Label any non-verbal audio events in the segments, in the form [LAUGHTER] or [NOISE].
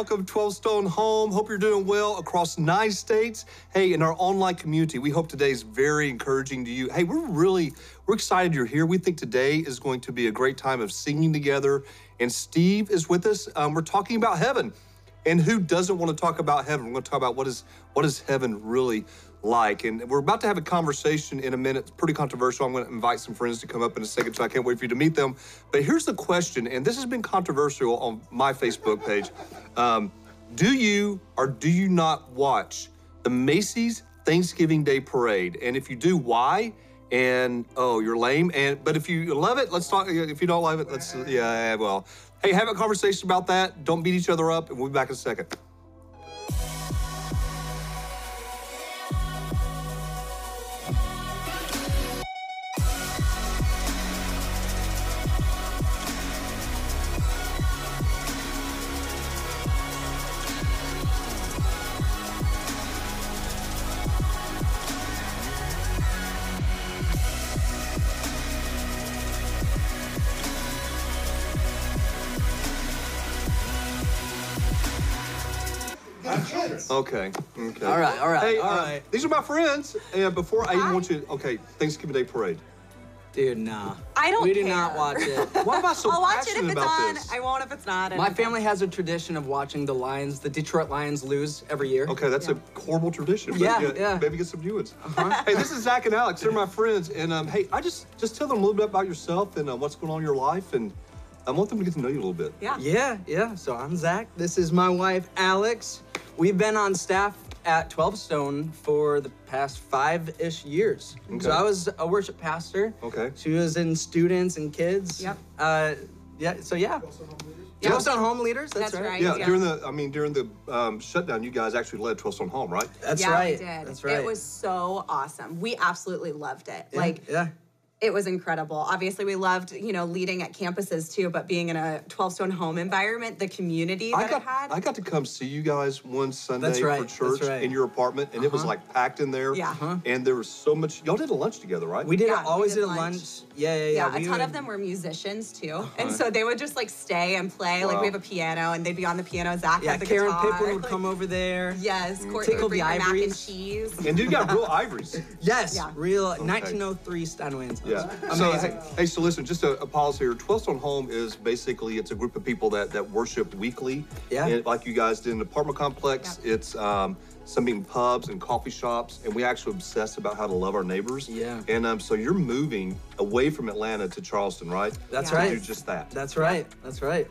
Welcome 12 Stone Home. Hope you're doing well across nine states. Hey, in our online community, we hope today is very encouraging to you. Hey, we're really we're excited you're here. We think today is going to be a great time of singing together. And Steve is with us. Um, we're talking about heaven. And who doesn't want to talk about heaven? We're going to talk about what is what is heaven really like. And we're about to have a conversation in a minute. It's pretty controversial. I'm going to invite some friends to come up in a second, so I can't wait for you to meet them. But here's the question, and this has been controversial on my Facebook page. Um, do you or do you not watch the Macy's Thanksgiving Day Parade? And if you do, why? And oh, you're lame. And but if you love it, let's talk. If you don't love it, let's yeah. Well, hey, have a conversation about that. Don't beat each other up, and we'll be back in a second. Okay. Okay. All right, all right, Hey, all uh, right. these are my friends. And before I even want you, okay, Thanksgiving Day Parade. Dude, nah. I don't We do care. not watch it. [LAUGHS] Why am I so I'll watch it if it's on. this? I won't if it's not. My family has a tradition of watching the Lions, the Detroit Lions, lose every year. Okay, that's a horrible tradition. But Yeah, yeah. Maybe get some new ones. [LAUGHS] Hey, this is Zach and Alex. They're my friends, and um, hey, I just just tell them a little bit about yourself and uh, what's going on in your life, and I want them to get to know you a little bit. Yeah. Yeah, yeah. So I'm Zach. This is my wife, Alex. We've been on staff at 12 Stone for the past five-ish years. Okay. So I was a worship pastor. Okay. She was in students and kids. Yep. Uh, yeah. So yeah. Yeah. 12 Stone home leaders. That's, That's right. right. Yeah, Yeah. during the I mean during the um, shutdown, you guys actually led 12 Stone Home, right? That's yeah, right. we did. That's right. It was so awesome. We absolutely loved it. Yeah, Like yeah. It was incredible. Obviously, we loved, you know, leading at campuses too, but being in a 12 stone home environment, the community I got it had. I got to come see you guys one Sunday right, for church right. in your apartment, and it was Uh-huh. like packed in there. Yeah. Uh-huh. And there was so much. Y'all did a lunch together, right? We did Yeah, we always did did a lunch. lunch. Yeah, yeah, yeah. yeah, we a ton would- of them were musicians too, and so they would just like stay and play. Like we have a piano, and they'd be on the piano. Zach Yeah, had the Karen guitar. Pippen would like- come over there. Yes, Courtney Tickle would bring the her mac and cheese. And dude got real [LAUGHS] ivories. Yes, Yeah. real 1903 Steinway's. Yeah. So Amazing. hey, hey, so listen, just a, a pause here. 12 Stone Home is basically it's a group of people that that worship weekly. Yeah. And like you guys did in an apartment complex. yeah. It's um some in pubs and coffee shops, and we actually obsess about how to love our neighbors. Yeah. And um, so you're moving away from Atlanta to Charleston, right? That's Yeah. right. To do just that. That's right. That's right.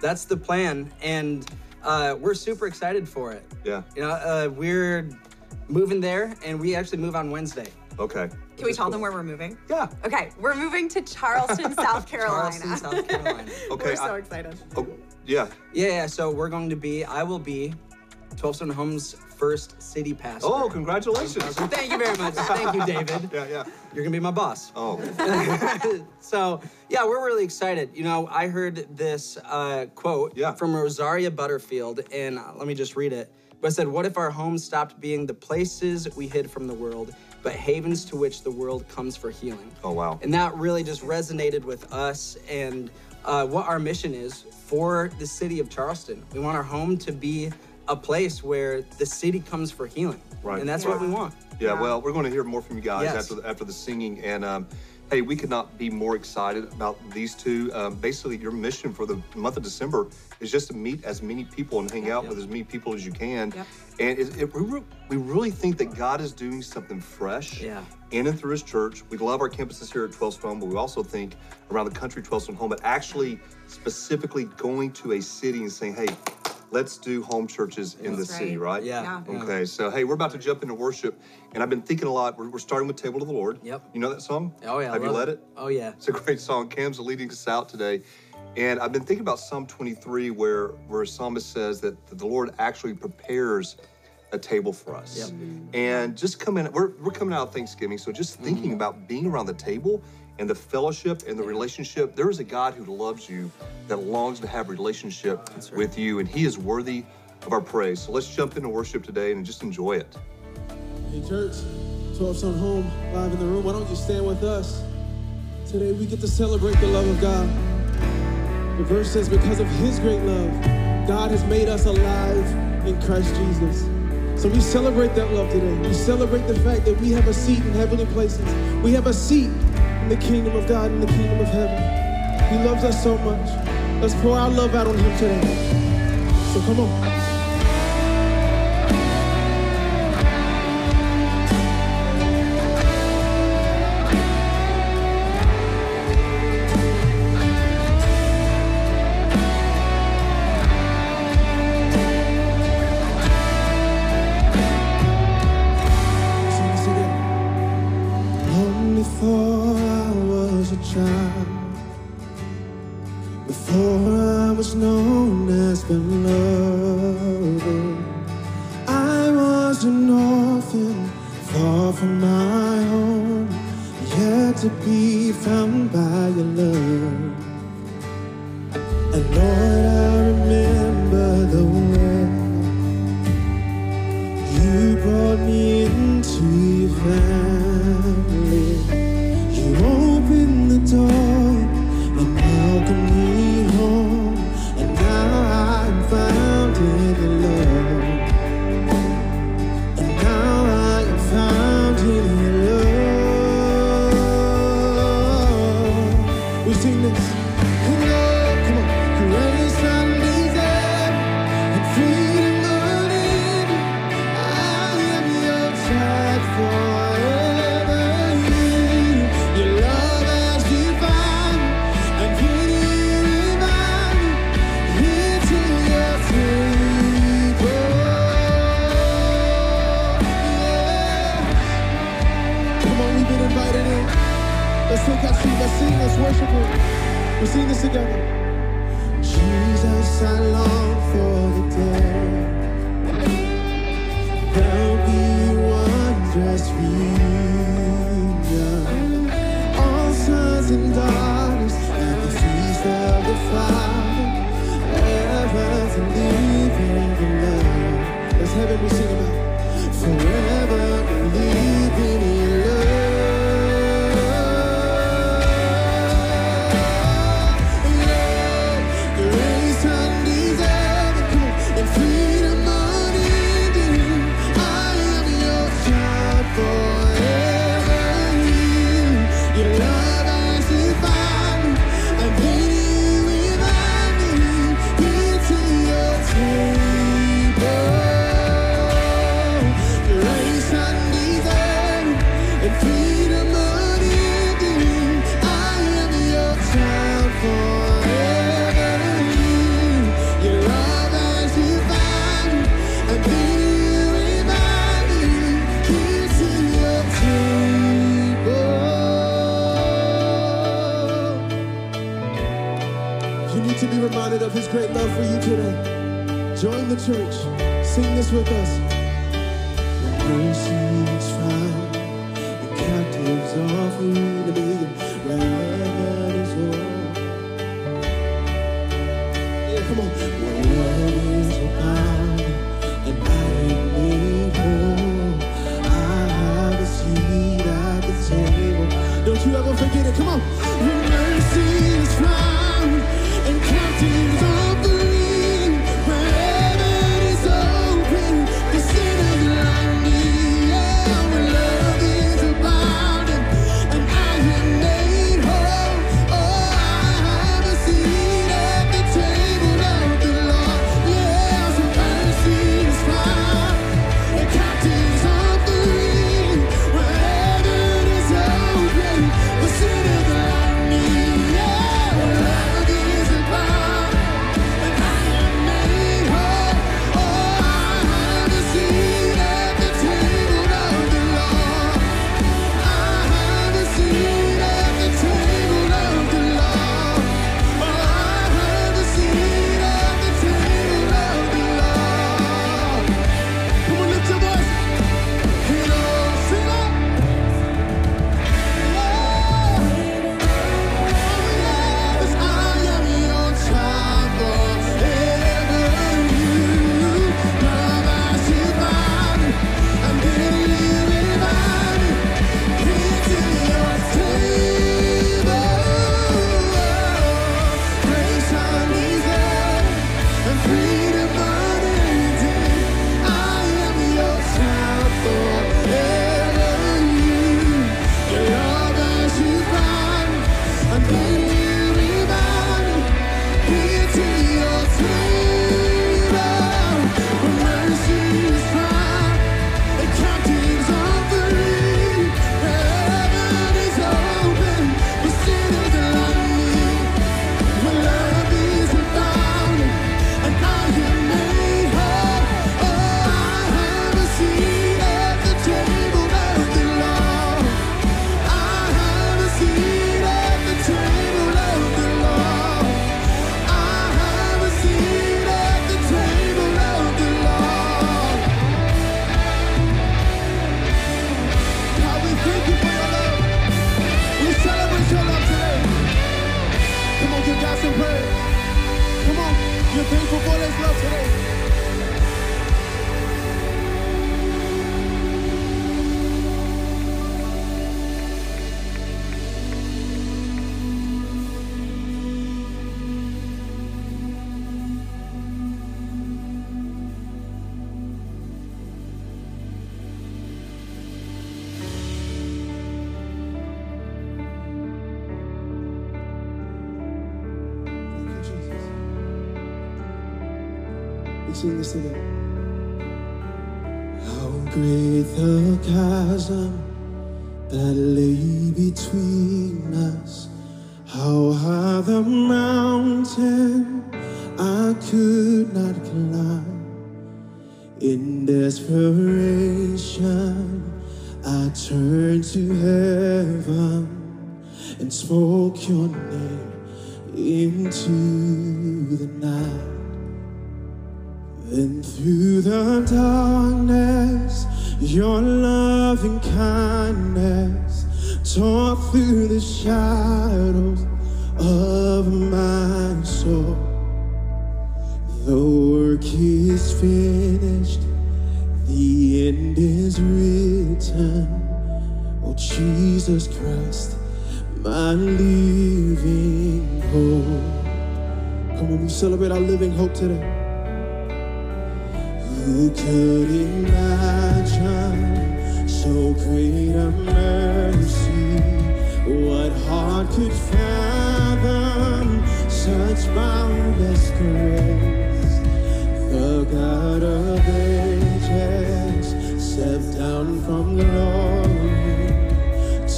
That's the plan, and uh, we're super excited for it. Yeah. You know, uh, we're moving there, and we actually move on Wednesday. Okay. Can we tell them where we're moving? Yeah. Okay, we're moving to Charleston, [LAUGHS] South Carolina. Charleston, South Carolina. [LAUGHS] Okay. we're so I- excited. Oh, yeah. yeah, yeah. So we're going to be. I will be 12 Stone Homes' first city pastor. Oh, congratulations. Thank you very much. [LAUGHS] Thank you, David. Yeah, yeah. You're gonna be my boss. Oh. so yeah, we're really excited. You know, I heard this uh, quote Yeah. from Rosaria Butterfield, and uh, let me just read it. But it said, "What if our homes stopped being the places we hid from the world, but havens to which the world comes for healing?" Oh, wow. And that really just resonated with us and uh, what our mission is for the city of Charleston. We want our home to be a place where the city comes for healing, Right. And that's what we want. Yeah, Yeah. well, we're going to hear more from you guys Yes. after the, after the singing, and um, hey, we could not be more excited about these two. Um, basically, your mission for the month of December is just to meet as many people and hang out with as many people as you can. Yep. And it, it, we, re- we really think that God is doing something fresh Yeah. in and through His church. We love our campuses here at 12 Stone, but we also think around the country, 12 Stone Home, but actually specifically going to a city and saying, hey, let's do home churches in the That's city, right. right? Yeah. Yeah. Okay, so hey, we're about to jump into worship, and I've been thinking a lot. We're, we're starting with "Table of the Lord." Yep. You know that song? Oh yeah. Have you love led it? Oh yeah. It's a great song. Cam's leading us out today, And I've been thinking about Psalm 23, where where psalmist says that the Lord actually prepares a table for us. Yep. And just coming, we're, we're coming out of Thanksgiving, so just thinking Mm-hmm. about being around the table and the fellowship and the relationship, there is a God who loves you that longs to have relationship right. with you, and He is worthy of our praise. So let's jump into worship today and just enjoy it. Hey, church, 12 Stone Home, live in the room. Why don't you stand with us? Today we get to celebrate the love of God. The verse says, because of his great love, God has made us alive in Christ Jesus. So we celebrate that love today. We celebrate the fact that we have a seat in heavenly places. We have a seat in the kingdom of God, in the kingdom of heaven. He loves us so much. Let's pour our love out on him today. So come on.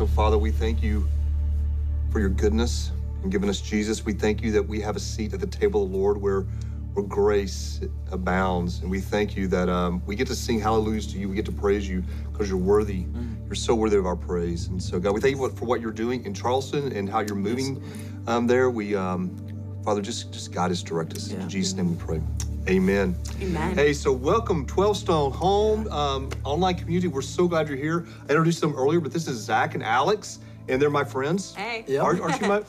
so, Father, we thank you for your goodness and giving us Jesus. We thank you that we have a seat at the table of the Lord where, where grace abounds. And we thank you that um, we get to sing hallelujahs to you. We get to praise you because you're worthy. You're so worthy of our praise. And so, God, we thank you for what you're doing in Charleston and how you're moving um, there. We, um, Father, just, just guide us, direct us. In Jesus' name we pray. Amen. Amen. Hey, so welcome 12 Stone Home um, online community. We're so glad you're here. I introduced them earlier, but this is Zach and Alex, and they're my friends. Hey. Yep. Aren't, aren't you my?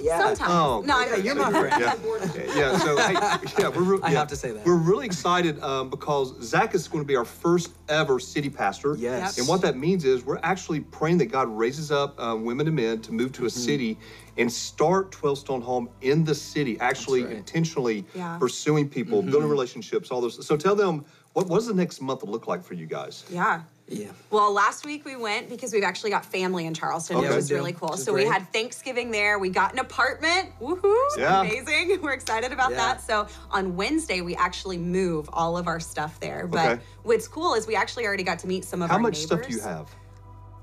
Yeah. Sometimes. Oh, no, yeah, you're my friend. Yeah, yeah. So hey, yeah, we're. re- [LAUGHS] I yeah, have to say that. we're really excited um, because Zach is going to be our first ever city pastor. Yes. And what that means is we're actually praying that God raises up um, women and men to move to a Mm-hmm. city and start 12 Stone Home in the city, actually right. Mm-hmm. intentionally pursuing people, building relationships, all those. So tell them what, what does the next month look like for you guys? Yeah. Yeah. Well, last week we went because we've actually got family in Charleston, Okay. which was Yeah, we do, really cool. which is So we had Thanksgiving there. We got an apartment. Woohoo! Yeah. Amazing. [LAUGHS] We're excited about Yeah. that. So on Wednesday we actually move all of our stuff there. But Okay. what's cool is we actually already got to meet some of How our much neighbors. stuff do you have?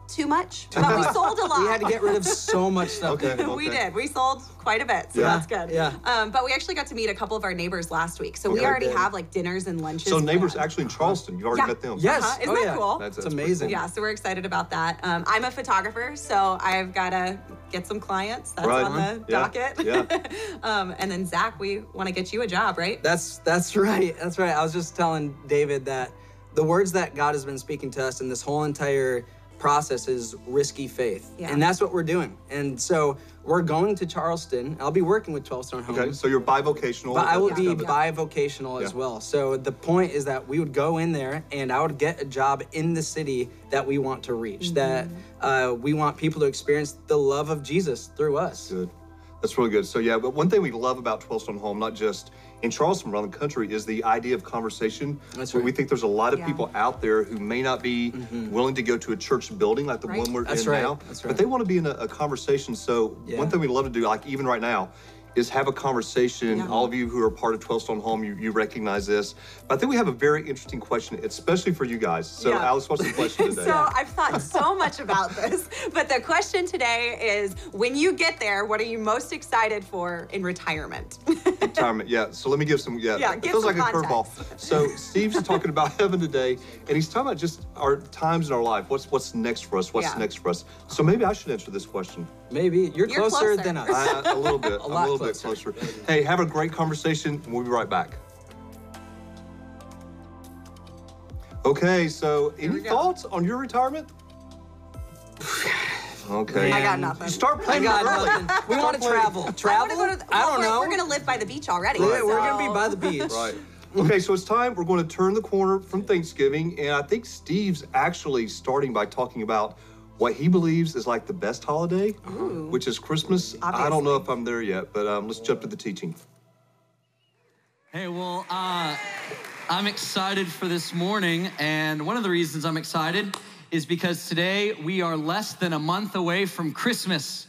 Too much. but we sold a [LAUGHS] lot. We had to get rid of so [LAUGHS] much stuff. Okay. there. we did. We sold quite a bit, so Yeah. that's good. Yeah. Um, but we actually got to meet a couple of our neighbors last week, so we already Good. have like dinners and lunches. So neighbors planned. actually in Charleston. You've already Yeah. met them. Yes. Uh-huh. Isn't oh, that yeah. cool? That's, that's amazing. cool. Yeah, so we're excited about that. Um, I'm a photographer, so I've got to get some clients. That's Right. on the Yeah. docket. Yeah. [LAUGHS] um, and then Zach, we want to get you a job, right? That's that's right. That's right. I was just telling David that the words that God has been speaking to us in this whole entire process is risky faith. Yeah. And that's what we're doing. And so we're going to Charleston. I'll be working with 12 Stone Homes. Okay, so you're bivocational. But I will That's be good. bivocational as well. So the point is that we would go in there and I would get a job in the city that we want to reach, that uh, we want people to experience the love of Jesus through us. Good. That's really good. So yeah, but one thing we love about 12 Stone Home, not just in Charleston, around the country, is the idea of conversation. That's where We think there's a lot of Yeah. people out there who may not be mm-hmm. willing to go to a church building like the Right. one we're That's in right. now, That's right. but right. they want to be in a, a conversation. So Yeah. one thing we love to do, like even right now, is have a conversation. Yeah. All of you who are part of 12 Stone Home, you, you recognize this. But I think we have a very interesting question, especially for you guys. So Yeah. Alice, what's the [LAUGHS] question today? So I've thought so much about this, but the question today is: When you get there, what are you most excited for in retirement? [LAUGHS] retirement. Yeah. So let me give some. Yeah. Yeah, it feels like a curveball. So Steve's talking about heaven today, and he's talking about just our times in our life. What's what's next for us? What's Yeah. next for us? So maybe I should answer this question. Maybe you're, You're closer, closer. than us. I, a little bit. A I'm lot a little bit closer. closer. Hey, have a great conversation. We'll be right back. Okay. So, any thoughts on your retirement? [SIGHS] Okay. I got nothing. You start I planning got early. nothing. We want to travel. Travel? wanna go to the- I don't we're, know. We're gonna live by the beach already. We're, we're gonna be by the [LAUGHS] beach. Right. Okay, so it's time. We're going to turn the corner from Thanksgiving, and I think Steve's actually starting by talking about what he believes is like the best holiday, which is Christmas. I don't know if I'm there yet, but um, let's jump to the teaching. Hey, well, uh, I'm excited for this morning, and one of the reasons I'm excited is because today we are less than a month away from Christmas.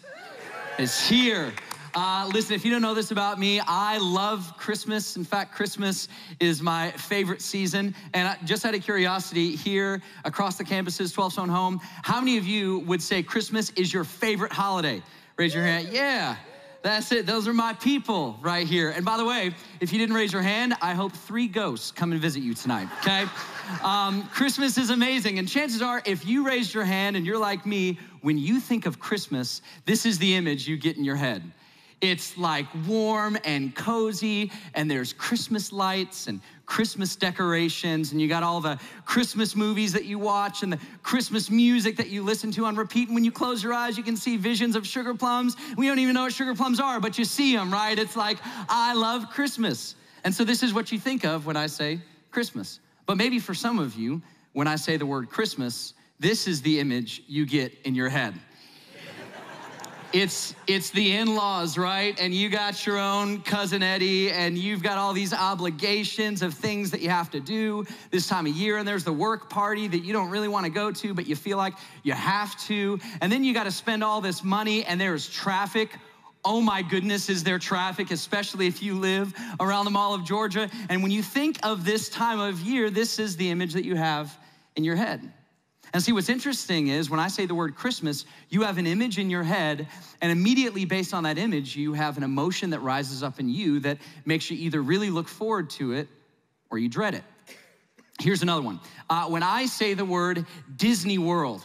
It's here. Uh, listen, if you don't know this about me, I love Christmas. In fact, Christmas is my favorite season. And I, just out of curiosity, here across the campuses, 12 Stone Home, how many of you would say Christmas is your favorite holiday? Raise your hand. Yeah. That's it. Those are my people right here. And by the way, if you didn't raise your hand, I hope three ghosts come and visit you tonight, okay? [LAUGHS] Um, Christmas is amazing. And chances are, if you raised your hand and you're like me, when you think of Christmas, this is the image you get in your head. It's like warm and cozy, and there's Christmas lights and Christmas decorations, and you got all the Christmas movies that you watch and the Christmas music that you listen to on repeat. And when you close your eyes, you can see visions of sugar plums. We don't even know what sugar plums are, but you see them, right? It's like, I love Christmas. And so this is what you think of when I say Christmas. But maybe for some of you, when I say the word Christmas, this is the image you get in your head. It's it's the in-laws, right? And you got your own cousin Eddie, and you've got all these obligations of things that you have to do this time of year. And there's the work party that you don't really want to go to, but you feel like you have to. And then you got to spend all this money, and there's traffic. Oh my goodness, is there traffic, especially if you live around the Mall of Georgia? And when you think of this time of year, this is the image that you have in your head. And see, what's interesting is when I say the word Christmas, you have an image in your head, and immediately based on that image, you have an emotion that rises up in you that makes you either really look forward to it or you dread it. Here's another one. Uh, when I say the word Disney World,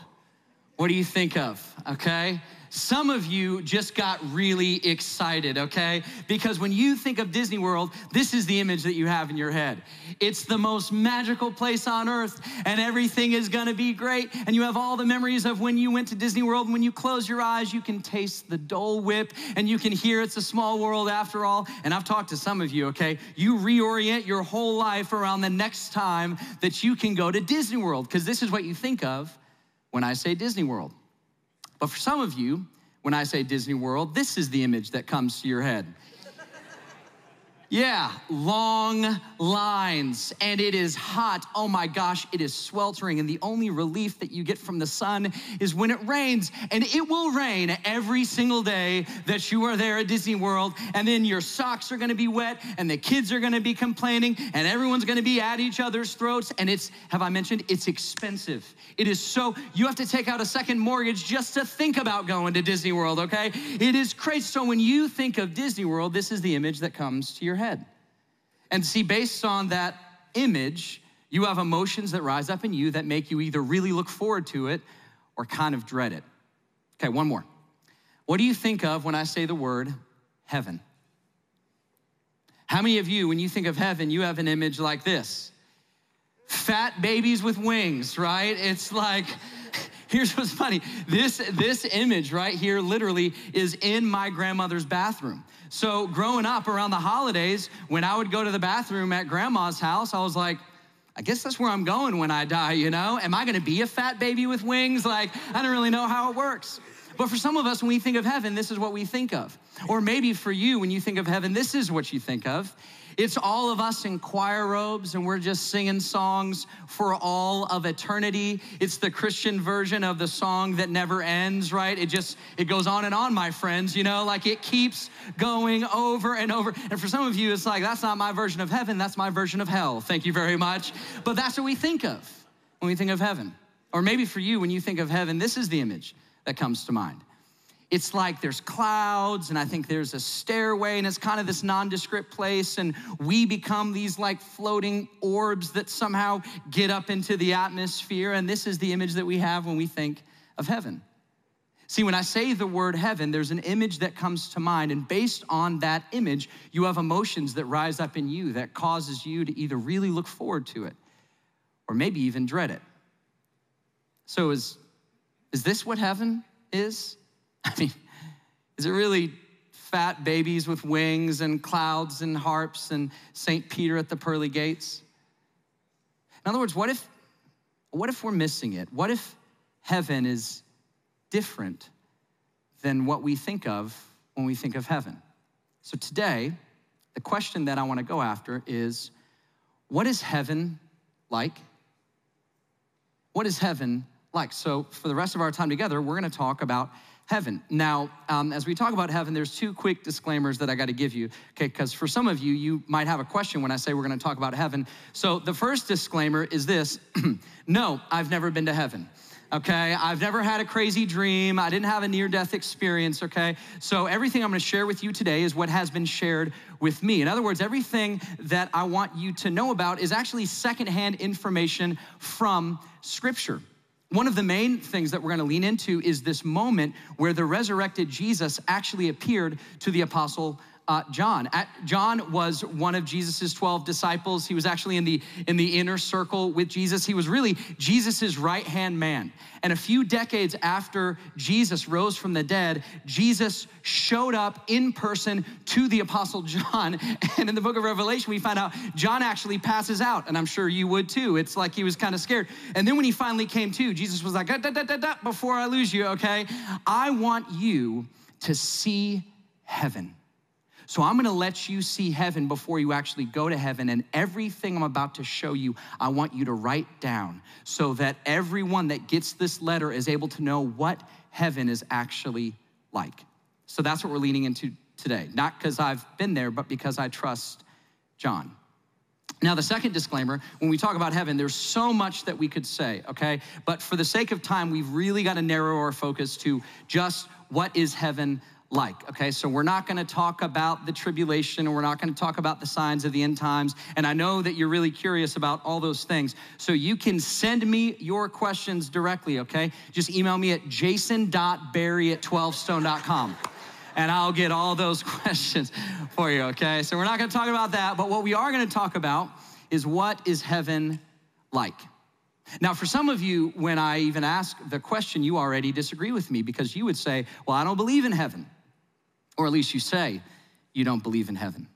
what do you think of? Okay? Some of you just got really excited, okay? Because when you think of Disney World, this is the image that you have in your head. It's the most magical place on earth, and everything is gonna be great. And you have all the memories of when you went to Disney World. And when you close your eyes, you can taste the Dole Whip, and you can hear it's a small world after all. And I've talked to some of you, okay? You reorient your whole life around the next time that you can go to Disney World, because this is what you think of when I say Disney World. But for some of you, when I say Disney World, this is the image that comes to your head. Yeah, long lines, and it is hot. Oh my gosh, it is sweltering, and the only relief that you get from the sun is when it rains, and it will rain every single day that you are there at Disney World, and then your socks are gonna be wet, and the kids are gonna be complaining, and everyone's gonna be at each other's throats, and it's, have I mentioned, it's expensive. It is so, you have to take out a second mortgage just to think about going to Disney World, okay? It is crazy. So when you think of Disney World, this is the image that comes to your head. And see, based on that image, you have emotions that rise up in you that make you either really look forward to it or kind of dread it. Okay, one more. What do you think of when I say the word heaven? How many of you, when you think of heaven, you have an image like this? Fat babies with wings, right? It's like, here's what's funny. This, this image right here literally is in my grandmother's bathroom. So growing up around the holidays, when I would go to the bathroom at grandma's house, I was like, I guess that's where I'm going when I die, you know? Am I gonna be a fat baby with wings? Like, I don't really know how it works. But for some of us, when we think of heaven, this is what we think of. Or maybe for you, when you think of heaven, this is what you think of. It's all of us in choir robes and we're just singing songs for all of eternity. It's the Christian version of the song that never ends, right? It just it goes on and on, my friends, you know, like it keeps going over and over. And for some of you it's like that's not my version of heaven, that's my version of hell. Thank you very much. But that's what we think of when we think of heaven. Or maybe for you when you think of heaven, this is the image that comes to mind it's like there's clouds and I think there's a stairway and it's kind of this nondescript place and we become these like floating orbs that somehow get up into the atmosphere and this is the image that we have when we think of heaven. See, when I say the word heaven, there's an image that comes to mind and based on that image, you have emotions that rise up in you that causes you to either really look forward to it or maybe even dread it. So is is this what heaven is? I mean, is it really fat babies with wings and clouds and harps and St. Peter at the pearly gates? In other words, what if, what if we're missing it? What if heaven is different than what we think of when we think of heaven? So today, the question that I want to go after is what is heaven like? What is heaven like? So, for the rest of our time together, we're going to talk about heaven. Now, um, as we talk about heaven, there's two quick disclaimers that I got to give you, okay? Because for some of you, you might have a question when I say we're going to talk about heaven. So the first disclaimer is this [CLEARS THROAT] no, I've never been to heaven. Okay, I've never had a crazy dream. I didn't have a near death experience. Okay, so everything I'm gonna share with you today is what has been shared with me. In other words, everything that I want you to know about is actually secondhand information from Scripture. One of the main things that we're going to lean into is this moment where the resurrected Jesus actually appeared to the apostle uh, John. At, John was one of Jesus's 12 disciples. He was actually in the, in the inner circle with Jesus. He was really Jesus's right hand man. And a few decades after Jesus rose from the dead, Jesus showed up in person to the apostle John. [LAUGHS] And in the book of Revelation, we find out John actually passes out. And I'm sure you would too. It's like he was kind of scared. And then when he finally came to, Jesus was like, da, da, da, da, before I lose you, okay? I want you to see heaven. So I'm gonna let you see heaven before you actually go to heaven. And everything I'm about to show you, I want you to write down so that everyone that gets this letter is able to know what heaven is actually like. So that's what we're leaning into today. Not because I've been there, but because I trust John. Now, the second disclaimer when we talk about heaven, there's so much that we could say, okay? But for the sake of time, we've really got to narrow our focus to just what is heaven like, okay? So we're not gonna talk about the tribulation, and we're not gonna talk about the signs of the end times. And I know that you're really curious about all those things. So you can send me your questions directly, okay? Just email me at jason.barry at 12stone.com and I'll get all those [LAUGHS] questions for you, okay? So we're not gonna talk about that, but what we are gonna talk about is what is heaven like? Now, for some of you, when I even ask the question, you already disagree with me because you would say, Well, I don't believe in heaven. Or at least you say you don't believe in heaven.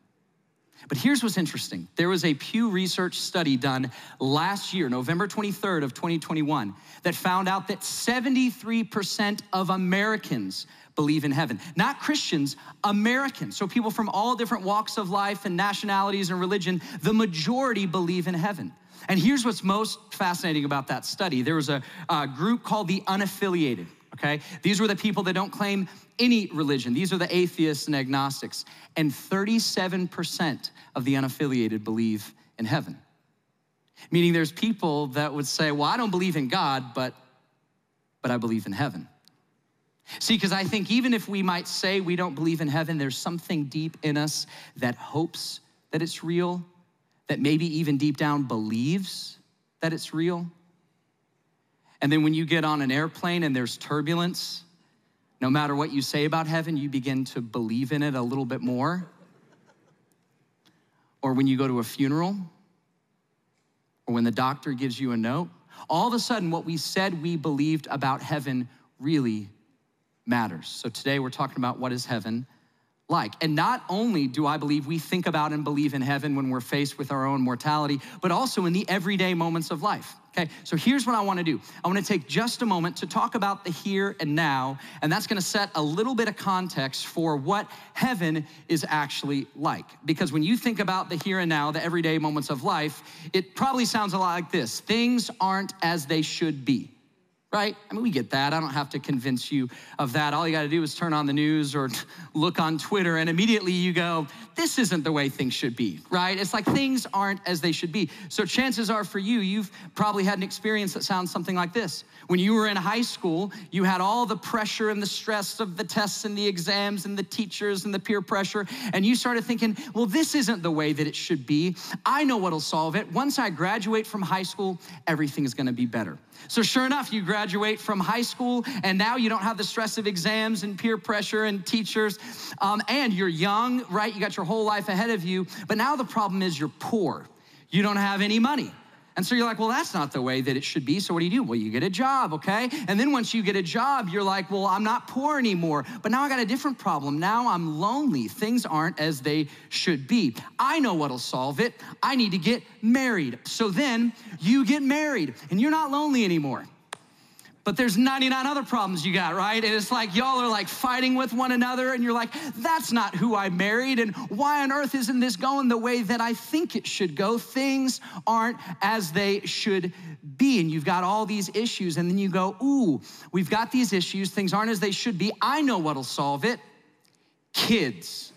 But here's what's interesting. There was a Pew Research study done last year, November 23rd of 2021, that found out that 73% of Americans believe in heaven. Not Christians, Americans. So people from all different walks of life and nationalities and religion, the majority believe in heaven. And here's what's most fascinating about that study. There was a, a group called the unaffiliated okay? These were the people that don't claim any religion. These are the atheists and agnostics. And 37% of the unaffiliated believe in heaven. Meaning there's people that would say, well, I don't believe in God, but, but I believe in heaven. See, because I think even if we might say we don't believe in heaven, there's something deep in us that hopes that it's real, that maybe even deep down believes that it's real. And then when you get on an airplane and there's turbulence, no matter what you say about heaven, you begin to believe in it a little bit more. Or when you go to a funeral, or when the doctor gives you a note, all of a sudden, what we said we believed about heaven really matters. So today we're talking about what is heaven like. And not only do I believe we think about and believe in heaven when we're faced with our own mortality, but also in the everyday moments of life. Okay, so here's what I wanna do. I wanna take just a moment to talk about the here and now, and that's gonna set a little bit of context for what heaven is actually like. Because when you think about the here and now, the everyday moments of life, it probably sounds a lot like this things aren't as they should be right? I mean, we get that. I don't have to convince you of that. All you got to do is turn on the news or [LAUGHS] look on Twitter, and immediately you go, This isn't the way things should be, right? It's like things aren't as they should be. So, chances are for you, you've probably had an experience that sounds something like this. When you were in high school, you had all the pressure and the stress of the tests and the exams and the teachers and the peer pressure, and you started thinking, Well, this isn't the way that it should be. I know what'll solve it. Once I graduate from high school, everything is going to be better. So, sure enough, you graduate from high school, and now you don't have the stress of exams and peer pressure and teachers. Um, and you're young, right? You got your whole life ahead of you. But now the problem is you're poor. You don't have any money. And so you're like, well, that's not the way that it should be. So what do you do? Well, you get a job, okay? And then once you get a job, you're like, well, I'm not poor anymore. But now I got a different problem. Now I'm lonely. Things aren't as they should be. I know what'll solve it. I need to get married. So then you get married and you're not lonely anymore but there's 99 other problems you got, right? And it's like y'all are like fighting with one another, and you're like, that's not who I married, and why on earth isn't this going the way that I think it should go? Things aren't as they should be, and you've got all these issues, and then you go, ooh, we've got these issues, things aren't as they should be. I know what'll solve it kids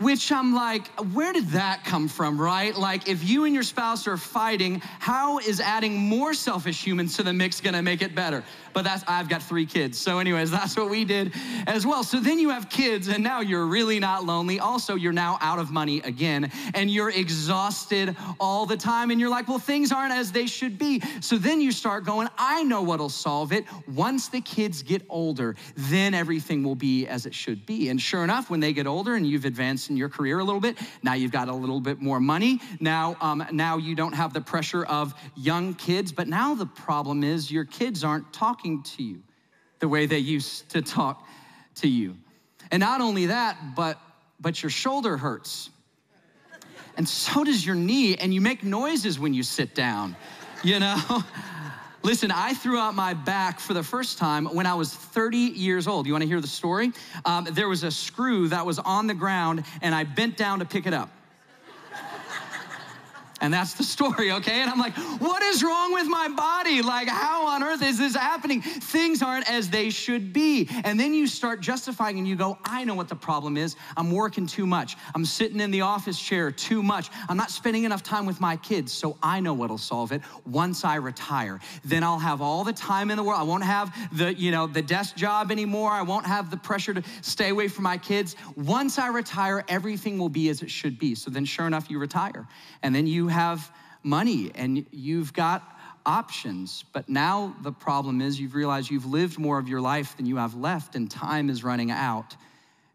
which I'm like, where did that come from, right? Like, if you and your spouse are fighting, how is adding more selfish humans to the mix gonna make it better? But that's, I've got three kids. So, anyways, [LAUGHS] that's what we did as well. So then you have kids, and now you're really not lonely. Also, you're now out of money again, and you're exhausted all the time, and you're like, well, things aren't as they should be. So then you start going, I know what'll solve it. Once the kids get older, then everything will be as it should be. And sure enough, when they get older and you've advanced in your career a little bit. Now you've got a little bit more money. Now, um, now you don't have the pressure of young kids. But now the problem is your kids aren't talking to you the way they used to talk to you. And not only that, but but your shoulder hurts. And so does your knee, and you make noises when you sit down, you know? [LAUGHS] Listen, I threw out my back for the first time when I was 30 years old. You wanna hear the story? Um, there was a screw that was on the ground, and I bent down to pick it up. And that's the story, okay? And I'm like, what is wrong with my body? Like, how on earth is this happening? Things aren't as they should be. And then you start justifying and you go, I know what the problem is. I'm working too much. I'm sitting in the office chair too much. I'm not spending enough time with my kids. So I know what'll solve it. Once I retire, then I'll have all the time in the world. I won't have the, you know, the desk job anymore. I won't have the pressure to stay away from my kids. Once I retire, everything will be as it should be. So then sure enough, you retire. And then you have money and you've got options. But now the problem is you've realized you've lived more of your life than you have left, and time is running out,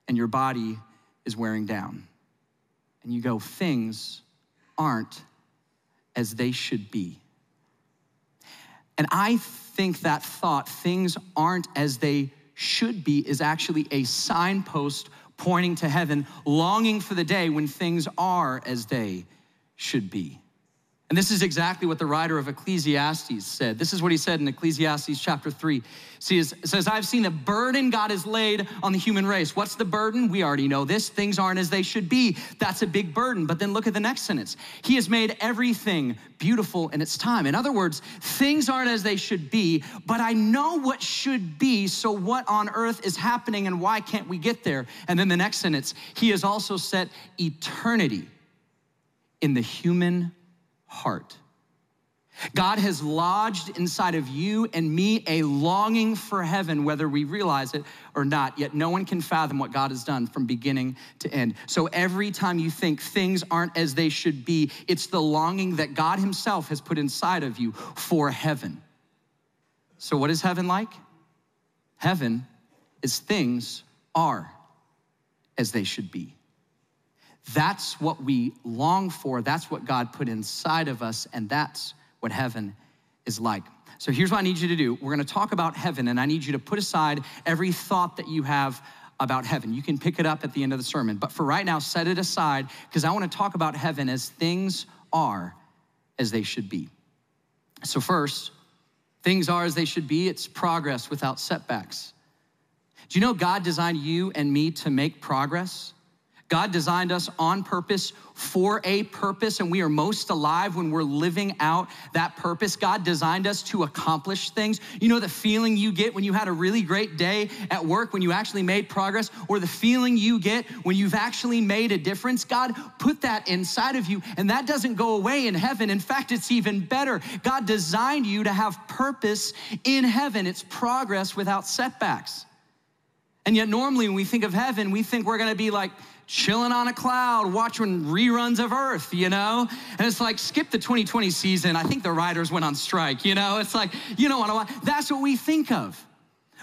and your body is wearing down. And you go, things aren't as they should be. And I think that thought, things aren't as they should be, is actually a signpost pointing to heaven, longing for the day when things are as they should be. And this is exactly what the writer of Ecclesiastes said. This is what he said in Ecclesiastes chapter 3. See, it says, I've seen a burden God has laid on the human race. What's the burden? We already know this. Things aren't as they should be. That's a big burden. But then look at the next sentence. He has made everything beautiful in its time. In other words, things aren't as they should be, but I know what should be. So what on earth is happening and why can't we get there? And then the next sentence, he has also set eternity in the human heart. God has lodged inside of you and me a longing for heaven, whether we realize it or not. Yet no one can fathom what God has done from beginning to end. So every time you think things aren't as they should be, it's the longing that God Himself has put inside of you for heaven. So, what is heaven like? Heaven is things are as they should be. That's what we long for. That's what God put inside of us, and that's what heaven is like. So here's what I need you to do. We're gonna talk about heaven, and I need you to put aside every thought that you have about heaven. You can pick it up at the end of the sermon, but for right now, set it aside because I wanna talk about heaven as things are as they should be. So, first, things are as they should be, it's progress without setbacks. Do you know God designed you and me to make progress? God designed us on purpose for a purpose, and we are most alive when we're living out that purpose. God designed us to accomplish things. You know the feeling you get when you had a really great day at work, when you actually made progress, or the feeling you get when you've actually made a difference? God put that inside of you, and that doesn't go away in heaven. In fact, it's even better. God designed you to have purpose in heaven, it's progress without setbacks. And yet, normally, when we think of heaven, we think we're gonna be like, chilling on a cloud, watching reruns of Earth, you know? And it's like, skip the 2020 season. I think the writers went on strike, you know? It's like, you don't want to watch. That's what we think of.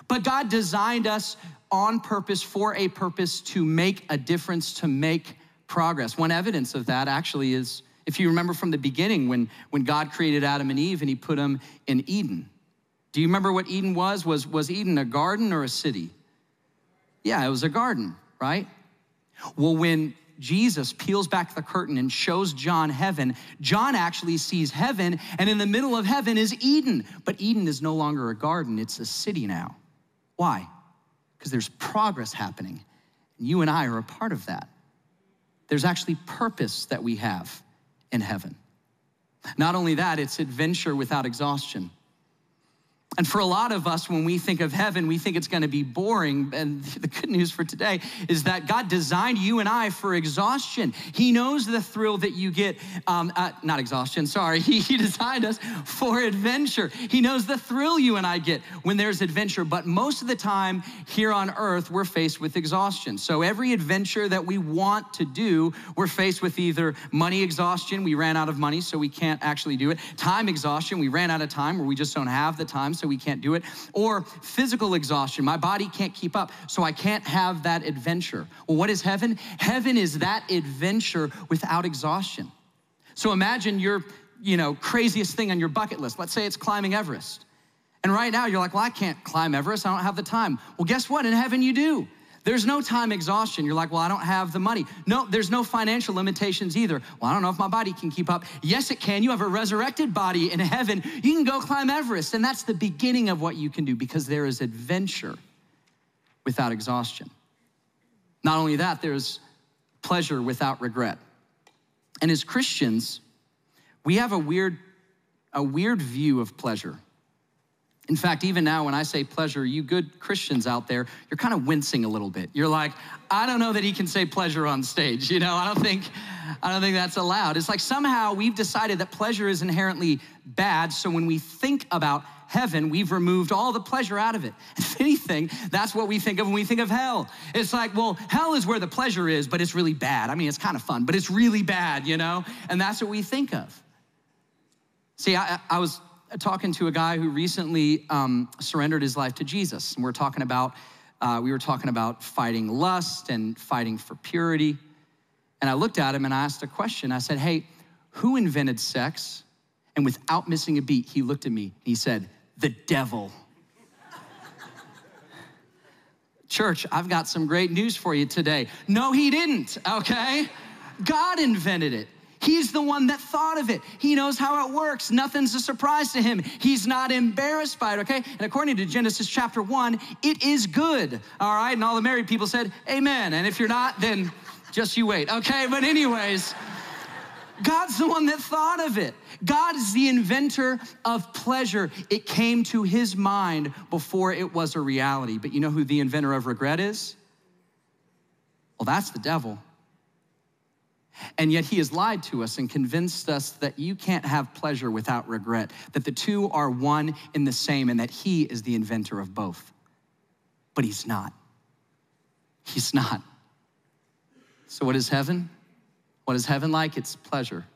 But God designed us on purpose for a purpose to make a difference, to make progress. One evidence of that actually is if you remember from the beginning when, when God created Adam and Eve and he put them in Eden. Do you remember what Eden was? Was, was Eden a garden or a city? Yeah, it was a garden, right? Well, when Jesus peels back the curtain and shows John heaven, John actually sees heaven, and in the middle of heaven is Eden. But Eden is no longer a garden, it's a city now. Why? Because there's progress happening, and you and I are a part of that. There's actually purpose that we have in heaven. Not only that, it's adventure without exhaustion. And for a lot of us, when we think of heaven, we think it's going to be boring. And [LAUGHS] the good news for today is that God designed you and I for exhaustion. He knows the thrill that you get, um, uh, not exhaustion, sorry. [LAUGHS] He, he designed us for adventure. He knows the thrill you and I get when there's adventure. But most of the time here on earth, we're faced with exhaustion. So every adventure that we want to do, we're faced with either money exhaustion, we ran out of money, so we can't actually do it, time exhaustion, we ran out of time where we just don't have the time we can't do it, or physical exhaustion. My body can't keep up, so I can't have that adventure. Well, what is heaven? Heaven is that adventure without exhaustion. So imagine your, you know, craziest thing on your bucket list. Let's say it's climbing Everest. And right now you're like, well, I can't climb Everest. I don't have the time. Well, guess what? In heaven you do. There's no time exhaustion. You're like, well, I don't have the money. No, there's no financial limitations either. Well, I don't know if my body can keep up. Yes, it can. You have a resurrected body in heaven. You can go climb Everest. And that's the beginning of what you can do because there is adventure without exhaustion. Not only that, there's pleasure without regret. And as Christians, we have a weird, a weird view of pleasure. In fact, even now, when I say pleasure, you good Christians out there, you're kind of wincing a little bit. You're like, I don't know that he can say pleasure on stage. [LAUGHS] You know, I don't think, I don't think that's allowed. It's like somehow we've decided that pleasure is inherently bad. So when we think about heaven, we've removed all the pleasure out of it. [LAUGHS] If anything, that's what we think of when we think of hell. It's like, well, hell is where the pleasure is, but it's really bad. I mean, it's kind of fun, but it's really bad, you know? And that's what we think of. See, I, I was talking to a guy who recently um, surrendered his life to Jesus. And we're talking about, uh, we were talking about fighting lust and fighting for purity. And I looked at him and I asked a question. I said, Hey, who invented sex? And without missing a beat, he looked at me and he said, The devil. [LAUGHS] Church, I've got some great news for you today. No, he didn't, okay? God invented it. He's the one that thought of it. He knows how it works. Nothing's a surprise to him. He's not embarrassed by it, okay? And according to Genesis chapter 1, it is good. All right? And all the married people said, Amen. And if you're not, then just you wait, okay? But, anyways, God's the one that thought of it. God is the inventor of pleasure. It came to his mind before it was a reality. But you know who the inventor of regret is? Well, that's the devil. And yet he has lied to us and convinced us that you can't have pleasure without regret, that the two are one in the same, and that he is the inventor of both. But he's not. He's not. So, what is heaven? What is heaven like? It's pleasure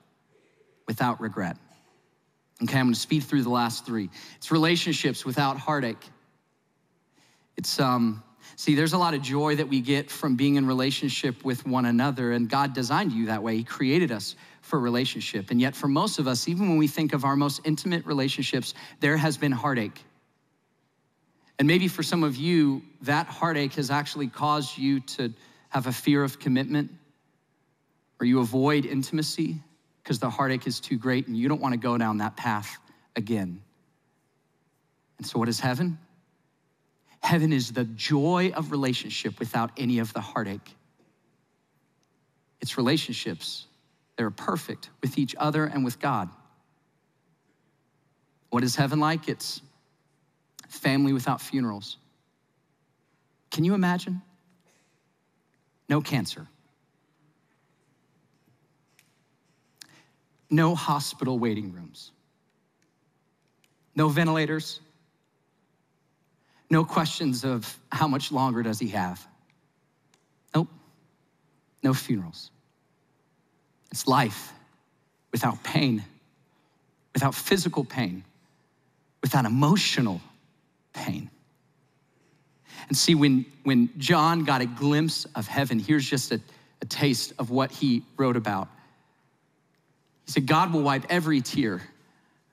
without regret. Okay, I'm gonna speed through the last three. It's relationships without heartache. It's um, See, there's a lot of joy that we get from being in relationship with one another, and God designed you that way. He created us for relationship. And yet, for most of us, even when we think of our most intimate relationships, there has been heartache. And maybe for some of you, that heartache has actually caused you to have a fear of commitment, or you avoid intimacy because the heartache is too great and you don't want to go down that path again. And so, what is heaven? Heaven is the joy of relationship without any of the heartache. It's relationships that are perfect with each other and with God. What is heaven like? It's family without funerals. Can you imagine? No cancer. No hospital waiting rooms. No ventilators. No questions of how much longer does he have. Nope. No funerals. It's life without pain, without physical pain, without emotional pain. And see, when, when John got a glimpse of heaven, here's just a, a taste of what he wrote about. He said, God will wipe every tear